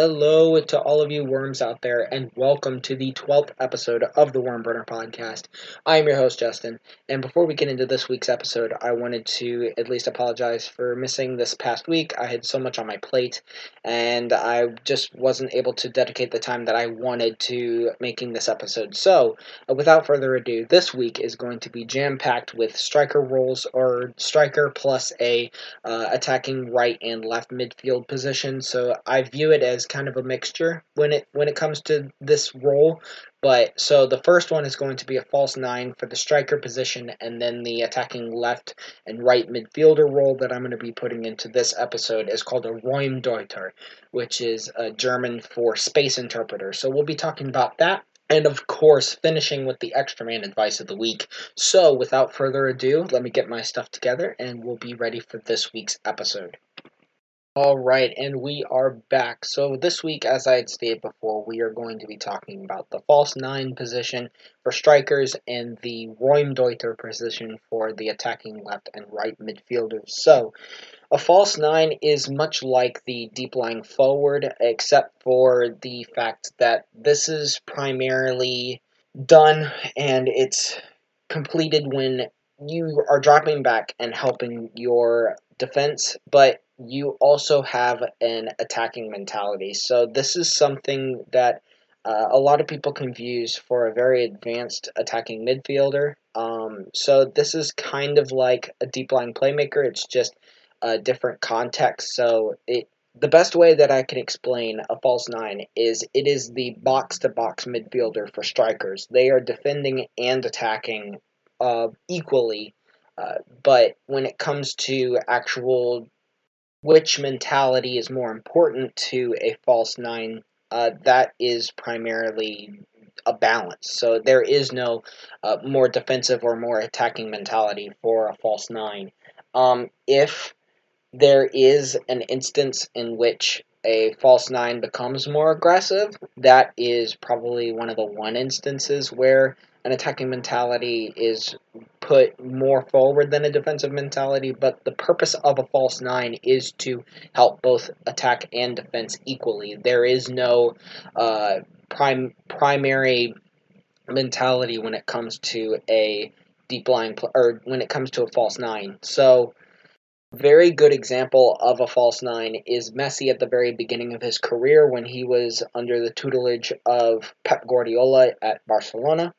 Hello to all of you worms out there, and welcome to the 12th episode of the Wormburner Podcast. I am your host, Justin, and before we get into this week's episode, I wanted to at least apologize for missing this past week. I had so much on my plate, and I just wasn't able to dedicate the time that I wanted to making this episode. So, uh, without further ado, this week is going to be jam packed with striker roles, or striker plus a uh, attacking right and left midfield position. So, I view it as as kind of a mixture when it when it comes to this role. But so the first one is going to be a false nine for the striker position, and then the attacking left and right midfielder role that I'm going to be putting into this episode is called a Raumdeuter, which is a German for space interpreter. So we'll be talking about that and of course, finishing with the extra man advice of the week. So, without further ado, let me get my stuff together and we'll be ready for this week's episode. All right, and we are back. So this week, as I had stated before, we are going to be talking about the false nine position for strikers and the Raumdeuter position for the attacking left and right midfielders. So a false nine is much like the deep lying forward, except for the fact that this is primarily done and it's completed when you are dropping back and helping your defense, but you also have an attacking mentality. So this is something that uh, a lot of people confuse for a very advanced attacking midfielder. Um, so this is kind of like a deep lying playmaker. It's just a different context. So it the best way that I can explain a false nine is it is the box to box midfielder for strikers. They are defending and attacking uh, equally. Uh, but when it comes to actual which mentality is more important to a false nine, uh, that is primarily a balance. So there is no uh, more defensive or more attacking mentality for a false nine. Um, if there is an instance in which a false nine becomes more aggressive, that is probably one of the one instances where an attacking mentality is put more forward than a defensive mentality, but the purpose of a false nine is to help both attack and defense equally. There is no uh, prime primary mentality when it comes to a deep lying pl- or when it comes to a false nine. So very good example of a false nine is Messi at the very beginning of his career when he was under the tutelage of Pep Guardiola at Barcelona.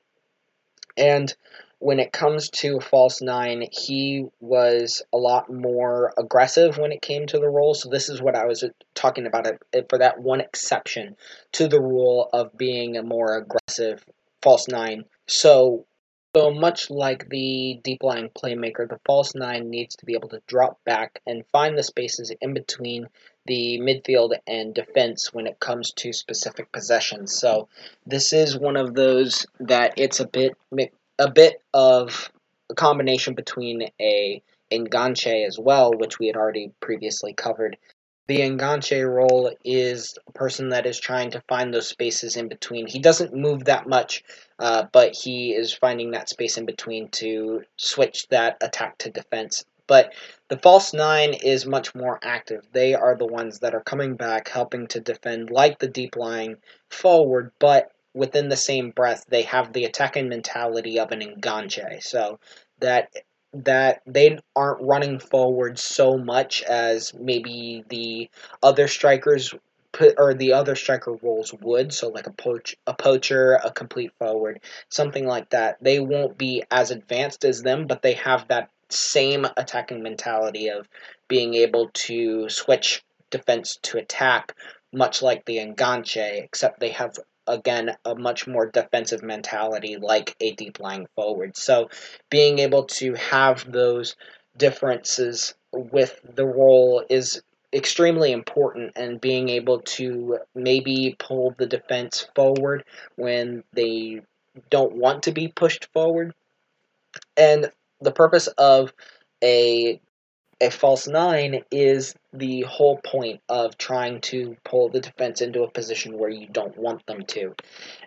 And when it comes to false nine, he was a lot more aggressive when it came to the role. So this is what I was talking about for that one exception to the rule of being a more aggressive false nine. So so much like the deep lying playmaker, the false nine needs to be able to drop back and find the spaces in between the midfield and defense when it comes to specific possessions. So this is one of those that it's a bit a bit of a combination between a enganche as well, which we had already previously covered, the enganche role is a person that is trying to find those spaces in between. He doesn't move that much, uh, but he is finding that space in between to switch that attack to defense. But the false nine is much more active. They are the ones that are coming back, helping to defend like the deep lying forward, but within the same breath, they have the attacking mentality of an enganche. So that that they aren't running forward so much as maybe the other strikers put or the other striker roles would so like a poach a poacher a complete forward something like that they won't be as advanced as them but they have that same attacking mentality of being able to switch defense to attack much like the enganche except they have again a much more defensive mentality like a deep lying forward. So being able to have those differences with the role is extremely important and being able to maybe pull the defense forward when they don't want to be pushed forward. And the purpose of a a false nine is the whole point of trying to pull the defense into a position where you don't want them to.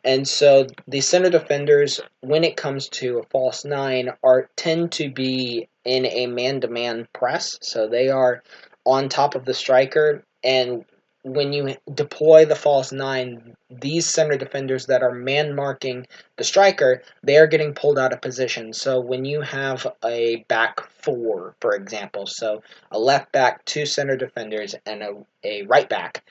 And so the center defenders, when it comes to a false nine, are tend to be in a man to man press. So they are on top of the striker and when you deploy the false nine, these center defenders that are man marking the striker, they are getting pulled out of position. So when you have a back four, for example, so a left back, two center defenders, and a, a right back,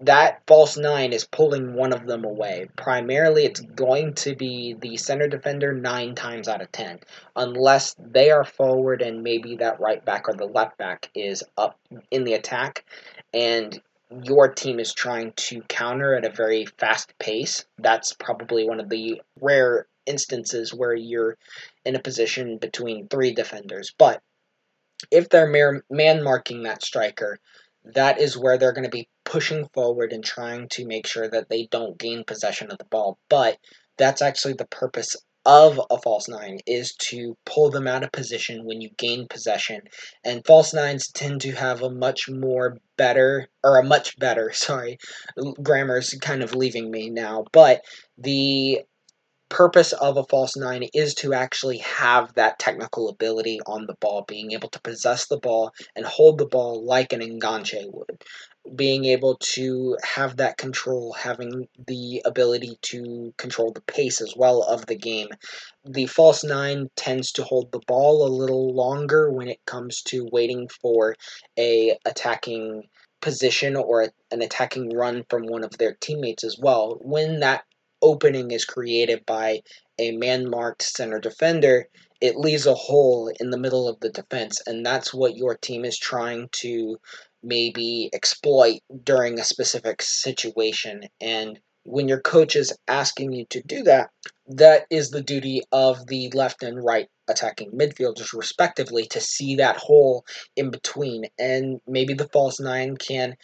that false nine is pulling one of them away. Primarily, it's going to be the center defender nine times out of ten, unless they are forward and maybe that right back or the left back is up in the attack, and your team is trying to counter at a very fast pace. That's probably one of the rare instances where you're in a position between three defenders. But if they're man marking that striker, that is where they're going to be pushing forward and trying to make sure that they don't gain possession of the ball. But that's actually the purpose of a false nine is to pull them out of position when you gain possession. And false nines tend to have a much more better, or a much better, sorry, grammar's kind of leaving me now, but the purpose of a false nine is to actually have that technical ability on the ball, being able to possess the ball and hold the ball like an enganche would. Being able to have that control, having the ability to control the pace as well of the game. The false nine tends to hold the ball a little longer when it comes to waiting for a attacking position or an attacking run from one of their teammates as well. When that opening is created by a man marked center defender, it leaves a hole in the middle of the defense, and that's what your team is trying to maybe exploit during a specific situation. And when your coach is asking you to do that, that is the duty of the left and right attacking midfielders, respectively, to see that hole in between. And maybe the false nine can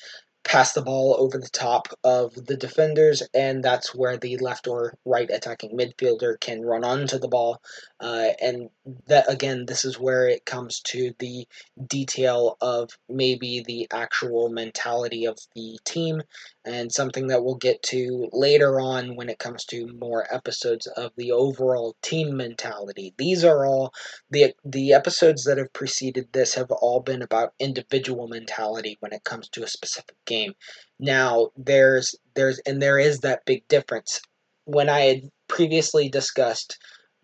pass the ball over the top of the defenders, and that's where the left or right attacking midfielder can run onto the ball. Uh, and that again, this is where it comes to the detail of maybe the actual mentality of the team, and something that we'll get to later on when it comes to more episodes of the overall team mentality. These are all the the episodes that have preceded this have all been about individual mentality when it comes to a specific game. Now, there's there's and there is that big difference. When I had previously discussed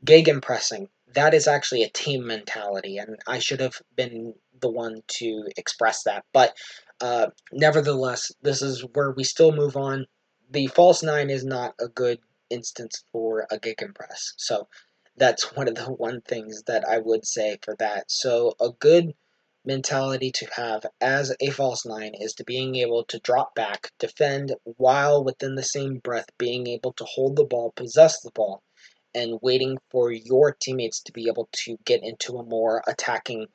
gegenpressing, that is actually a team mentality, and I should have been the one to express that. But uh, nevertheless, this is where we still move on. The false nine is not a good instance for a gegenpress, so that's one of the one things that I would say for that. So a good mentality to have as a false nine is to being able to drop back, defend, while within the same breath being able to hold the ball, possess the ball, and waiting for your teammates to be able to get into a more attacking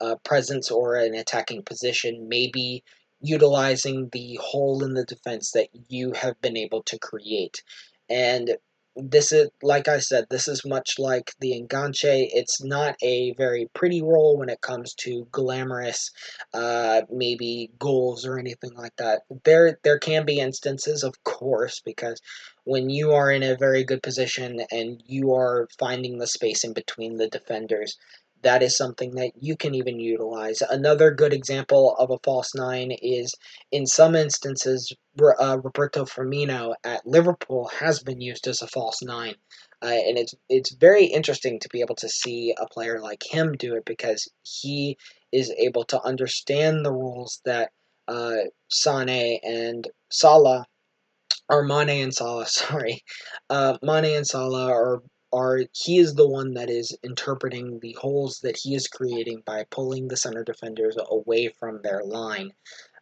uh, presence or an attacking position, maybe utilizing the hole in the defense that you have been able to create. And this is like I said, this is much like the enganche. It's not a very pretty role when it comes to glamorous, uh, maybe goals or anything like that. There, there can be instances, of course, because when you are in a very good position and you are finding the space in between the defenders, that is something that you can even utilize. Another good example of a false nine is in some instances, uh, Roberto Firmino at Liverpool has been used as a false nine. Uh, and it's it's very interesting to be able to see a player like him do it because he is able to understand the rules that uh, Sane and Salah, or Mane and Salah, sorry, uh, Mane and Salah are are he is the one that is interpreting the holes that he is creating by pulling the center defenders away from their line.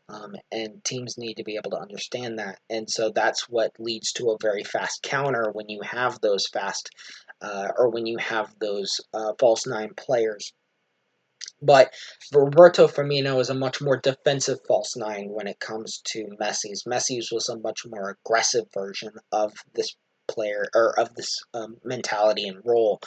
Um, and teams need to be able to understand that. And so that's what leads to a very fast counter when you have those fast, uh, or when you have those uh, false nine players. But Roberto Firmino is a much more defensive false nine when it comes to Messi's. Messi's was a much more aggressive version of this player or of this um, mentality and role.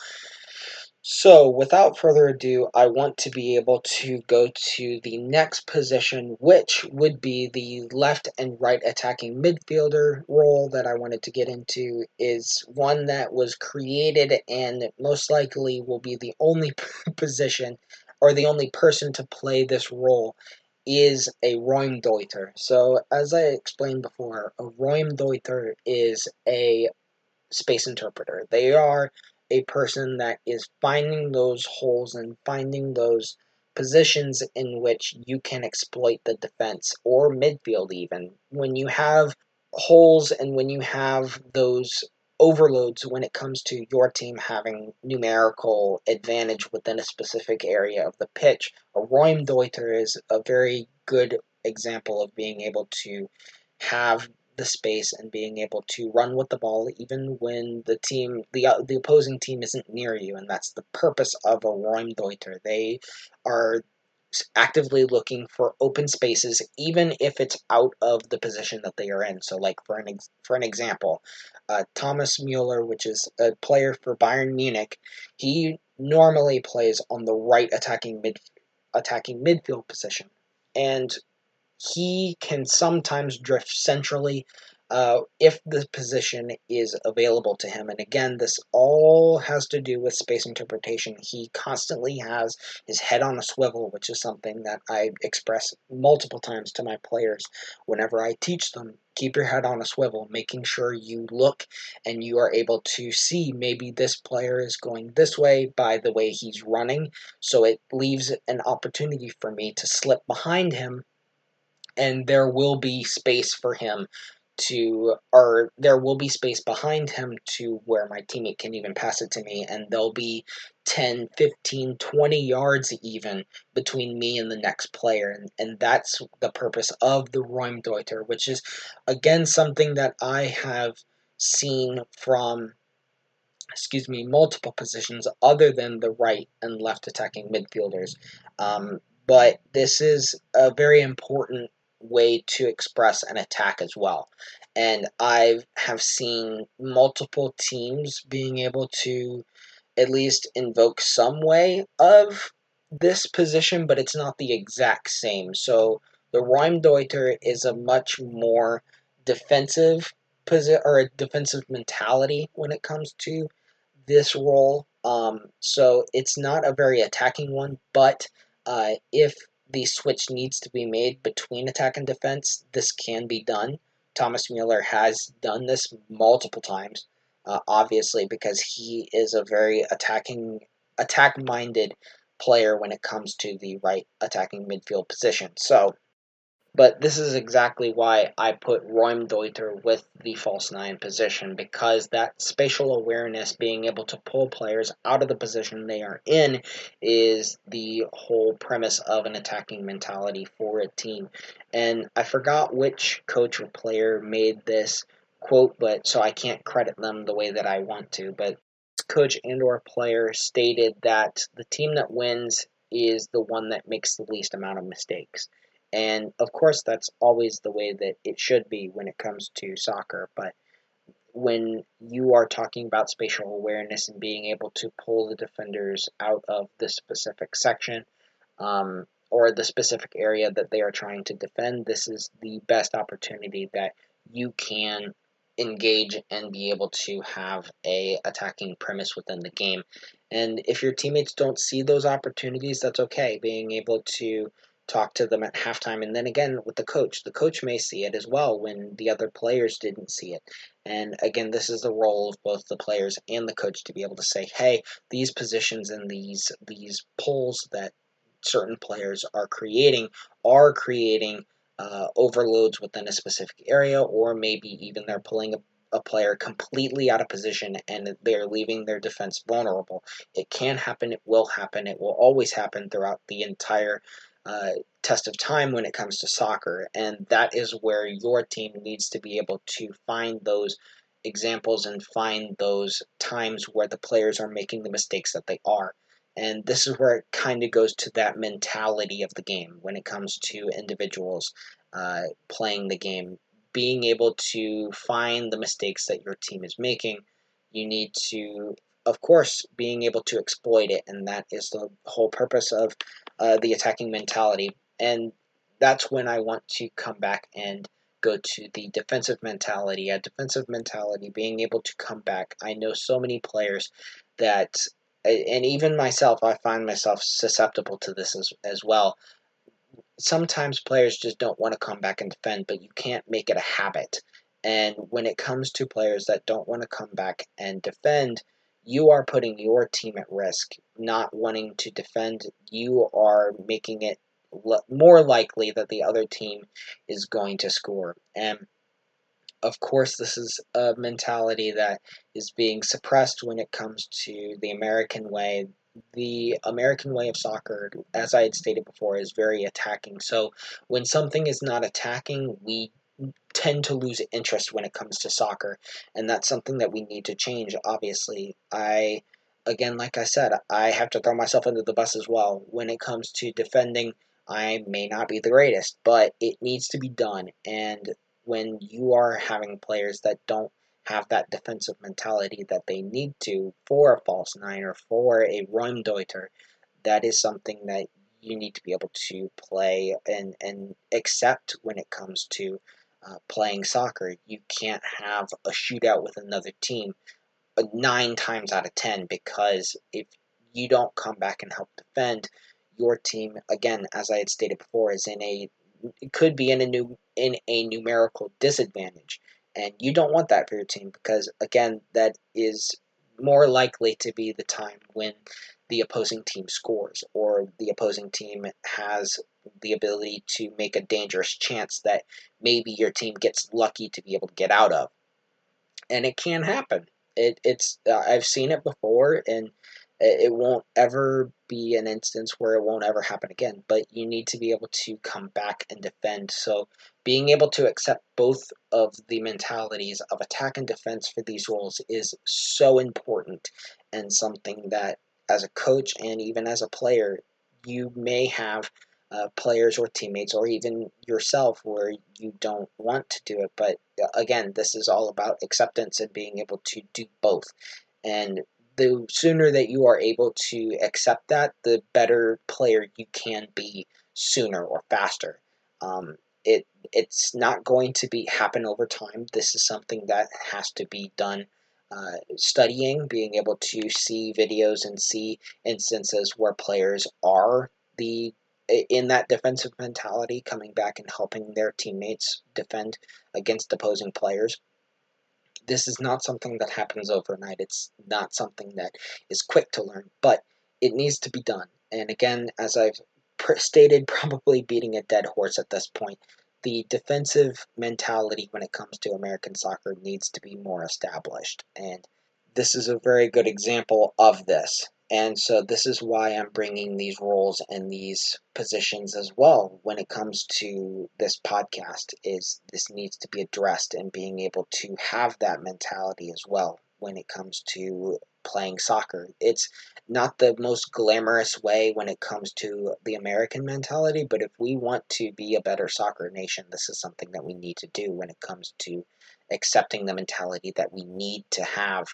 So, without further ado, I want to be able to go to the next position, which would be the left and right attacking midfielder role that I wanted to get into. Is one that was created and most likely will be the only position or the only person to play this role is a Raumdeuter. So, as I explained before, a Raumdeuter is a space interpreter. They are a person that is finding those holes and finding those positions in which you can exploit the defense or midfield, even. When you have holes and when you have those overloads when it comes to your team having numerical advantage within a specific area of the pitch. A Raumdeuter is a very good example of being able to have the space and being able to run with the ball even when the team the uh, the opposing team isn't near you and that's the purpose of a Raumdeuter. They are actively looking for open spaces, even if it's out of the position that they are in. So, like for an ex- for an example, uh, Thomas Mueller, which is a player for Bayern Munich, he normally plays on the right attacking mid attacking midfield position, and he can sometimes drift centrally uh, if the position is available to him. And again, this all has to do with space interpretation. He constantly has his head on a swivel, which is something that I express multiple times to my players whenever I teach them. Keep your head on a swivel, making sure you look and you are able to see maybe this player is going this way by the way he's running. So it leaves an opportunity for me to slip behind him and there will be space for him to or there will be space behind him to where my teammate can even pass it to me and there'll be 10 15 20 yards even between me and the next player. And, and that's the purpose of the Raumdeuter which is again something that I have seen from excuse me multiple positions other than the right and left attacking midfielders. Um, but this is a very important way to express an attack as well. And I have seen multiple teams being able to at least invoke some way of this position, but it's not the exact same. So the Raumdeuter is a much more defensive position or a defensive mentality when it comes to this role. Um, so it's not a very attacking one, but uh, if the switch needs to be made between attack and defense, this can be done. Thomas Mueller has done this multiple times, uh, obviously, because he is a very attacking, attack-minded player when it comes to the right attacking midfield position. So but this is exactly why I put Raumdeuter with the false nine position because that spatial awareness, being able to pull players out of the position they are in, is the whole premise of an attacking mentality for a team. And I forgot which coach or player made this quote, but so I can't credit them the way that I want to. But coach and or player stated that the team that wins is the one that makes the least amount of mistakes. And of course, that's always the way that it should be when it comes to soccer. But when you are talking about spatial awareness and being able to pull the defenders out of the specific section um, or the specific area that they are trying to defend, this is the best opportunity that you can engage and be able to have a attacking premise within the game. And if your teammates don't see those opportunities, that's okay. Being able to talk to them at halftime. And then again with the coach the coach may see it as well when the other players didn't see it. And again this is the role of both the players and the coach to be able to say hey these positions and these these pulls that certain players are creating are creating uh, overloads within a specific area or maybe even they're pulling a a player completely out of position and they're leaving their defense vulnerable. It can happen, it will happen, it will always happen throughout the entire uh, test of time when it comes to soccer, and that is where your team needs to be able to find those examples and find those times where the players are making the mistakes that they are. And this is where it kind of goes to that mentality of the game when it comes to individuals uh, playing the game. Being able to find the mistakes that your team is making, you need to, of course, being able to exploit it. And that is the whole purpose of uh, the attacking mentality. And that's when I want to come back and go to the defensive mentality. A defensive mentality, being able to come back. I know so many players that, and even myself, I find myself susceptible to this as, as well. sometimes players just don't want to come back and defend, but you can't make it a habit. And when it comes to players that don't want to come back and defend, you are putting your team at risk. Not wanting to defend, you are making it more likely that the other team is going to score. And of course, this is a mentality that is being suppressed when it comes to the American way. The American way of soccer, as I had stated before, is very attacking. So when something is not attacking, we tend to lose interest when it comes to soccer, and that's something that we need to change. Obviously, I again, like I said, I have to throw myself under the bus as well when it comes to defending. I may not be the greatest, but it needs to be done. And when you are having players that don't have that defensive mentality that they need to for a false nine or for a Raumdeuter, that is something that you need to be able to play and, and accept when it comes to uh, playing soccer. You can't have a shootout with another team uh, nine times out of ten because if you don't come back and help defend, your team, again, as I had stated before, is in a could be in a new in a numerical disadvantage, and you don't want that for your team because again, that is more likely to be the time when the opposing team scores or the opposing team has the ability to make a dangerous chance that maybe your team gets lucky to be able to get out of. And it can happen. It, it's uh, I've seen it before, and it won't ever be an instance where it won't ever happen again. But you need to be able to come back and defend. So being able to accept both of the mentalities of attack and defense for these roles is so important and something that as a coach and even as a player, you may have uh, players or teammates or even yourself where you don't want to do it. But uh, again, this is all about acceptance and being able to do both. And the sooner that you are able to accept that, the better player you can be sooner or faster. Um, it it's not going to be happen over time. This is something that has to be done uh, studying, being able to see videos and see instances where players are the in that defensive mentality, coming back and helping their teammates defend against opposing players. This is not something that happens overnight. It's not something that is quick to learn, but it needs to be done. And again, as I've stated, probably beating a dead horse at this point, the defensive mentality when it comes to American soccer needs to be more established. And this is a very good example of this. And so this is why I'm bringing these roles and these positions as well when it comes to this podcast is this needs to be addressed and being able to have that mentality as well when it comes to playing soccer. It's not the most glamorous way when it comes to the American mentality, but if we want to be a better soccer nation, this is something that we need to do when it comes to accepting the mentality that we need to have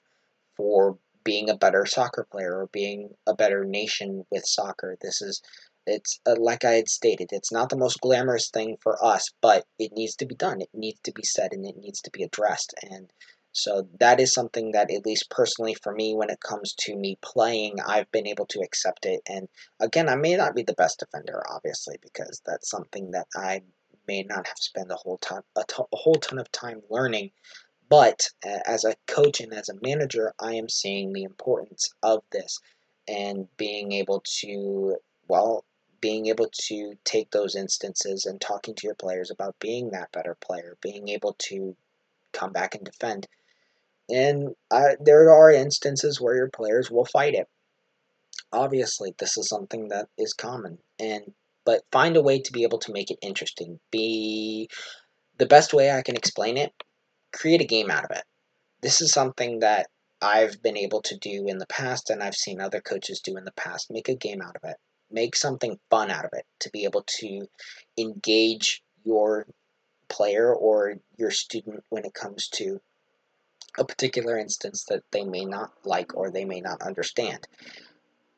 for being a better soccer player or being a better nation with soccer. This is it's uh, like I had stated, it's not the most glamorous thing for us, but it needs to be done. It needs to be said and it needs to be addressed. And so that is something that, at least personally for me, when it comes to me playing, I've been able to accept it. And again, I may not be the best defender, obviously, because that's something that I may not have spent a whole ton a, to, a whole ton of time learning. But as a coach and as a manager, I am seeing the importance of this and being able to, well, being able to take those instances and talking to your players about being that better player, being able to come back and defend and uh, there are instances where your players will fight it. Obviously, this is something that is common, and but find a way to be able to make it interesting. Be the best way I can explain it. Create a game out of it. This is something that I've been able to do in the past, and I've seen other coaches do in the past. Make a game out of it. Make something fun out of it to be able to engage your player or your student when it comes to a particular instance that they may not like or they may not understand.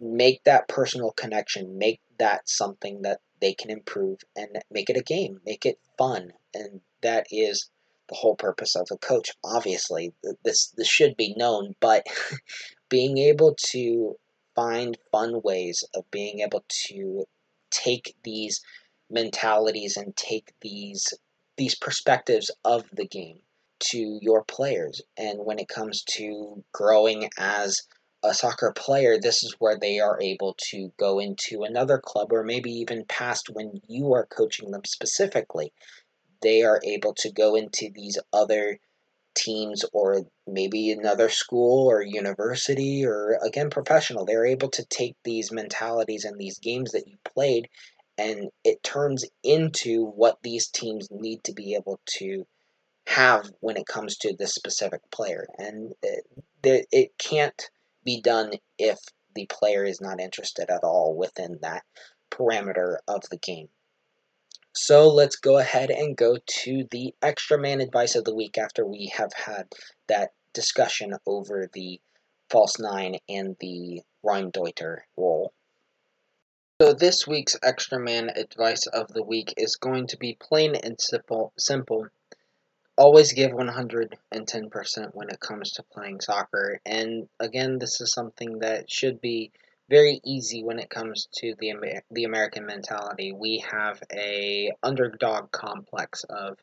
Make that personal connection, make that something that they can improve and make it a game, make it fun. And that is the whole purpose of a coach. Obviously, this this should be known, but being able to find fun ways of being able to take these mentalities and take these these perspectives of the game to your players. And when it comes to growing as a soccer player, this is where they are able to go into another club or maybe even past when you are coaching them specifically. They are able to go into these other teams or maybe another school or university or again professional. They're able to take these mentalities and these games that you played and it turns into what these teams need to be able to have when it comes to this specific player. And uh, it, it can't be done if the player is not interested at all within that parameter of the game. So let's go ahead and go to the extra man advice of the week after we have had that discussion over the false nine and the Raumdeuter role. So this week's extra man advice of the week is going to be plain and simple. Simple. Always give 110% when it comes to playing soccer. And again, this is something that should be very easy when it comes to the Amer- the American mentality. We have a underdog complex of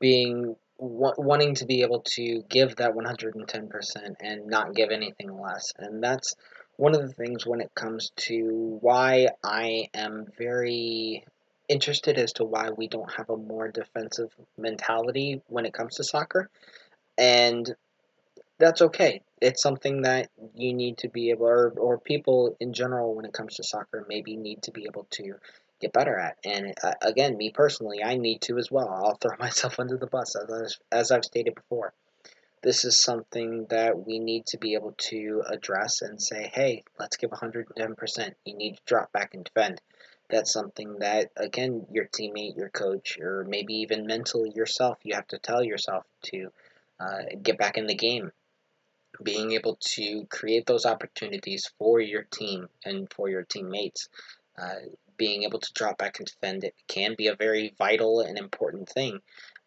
being wanting to be able to give that 110% and not give anything less. And that's one of the things when it comes to why I am very interested as to why we don't have a more defensive mentality when it comes to soccer. And that's okay. It's something that you need to be able, or, or people in general, when it comes to soccer, maybe need to be able to get better at. And uh, again, me personally, I need to as well. I'll throw myself under the bus, as, as I've stated before this is something that we need to be able to address and say, hey, let's give 110%. You need to drop back and defend. That's something that, again, your teammate, your coach, or maybe even mentally yourself, you have to tell yourself to uh, get back in the game. Being able to create those opportunities for your team and for your teammates. Uh, being able to drop back and defend it can be a very vital and important thing.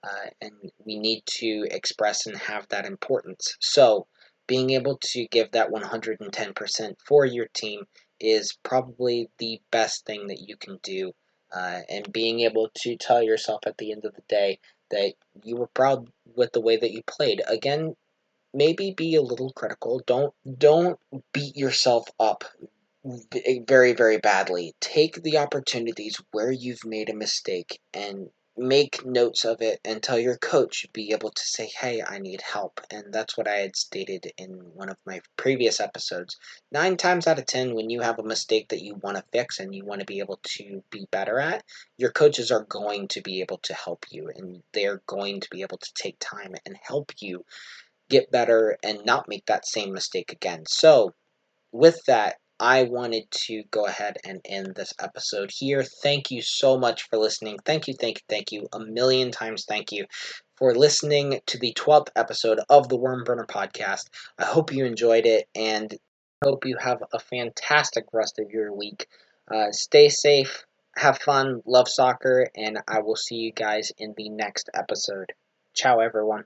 Uh, and we need to express and have that importance. So, being able to give that 110% for your team is probably the best thing that you can do. Uh, and being able to tell yourself at the end of the day that you were proud with the way that you played. Again, maybe be a little critical. Don't don't beat yourself up very very badly. Take the opportunities where you've made a mistake and make notes of it and tell your coach be able to say hey i need help and that's what i had stated in one of my previous episodes nine times out of ten when you have a mistake that you want to fix and you want to be able to be better at your coaches are going to be able to help you and they're going to be able to take time and help you get better and not make that same mistake again so with that I wanted to go ahead and end this episode here. Thank you so much for listening. Thank you, thank you, thank you. A million times thank you for listening to the 12th episode of the Wormburner podcast. I hope you enjoyed it and hope you have a fantastic rest of your week. Uh, stay safe, have fun, love soccer, and I will see you guys in the next episode. Ciao, everyone.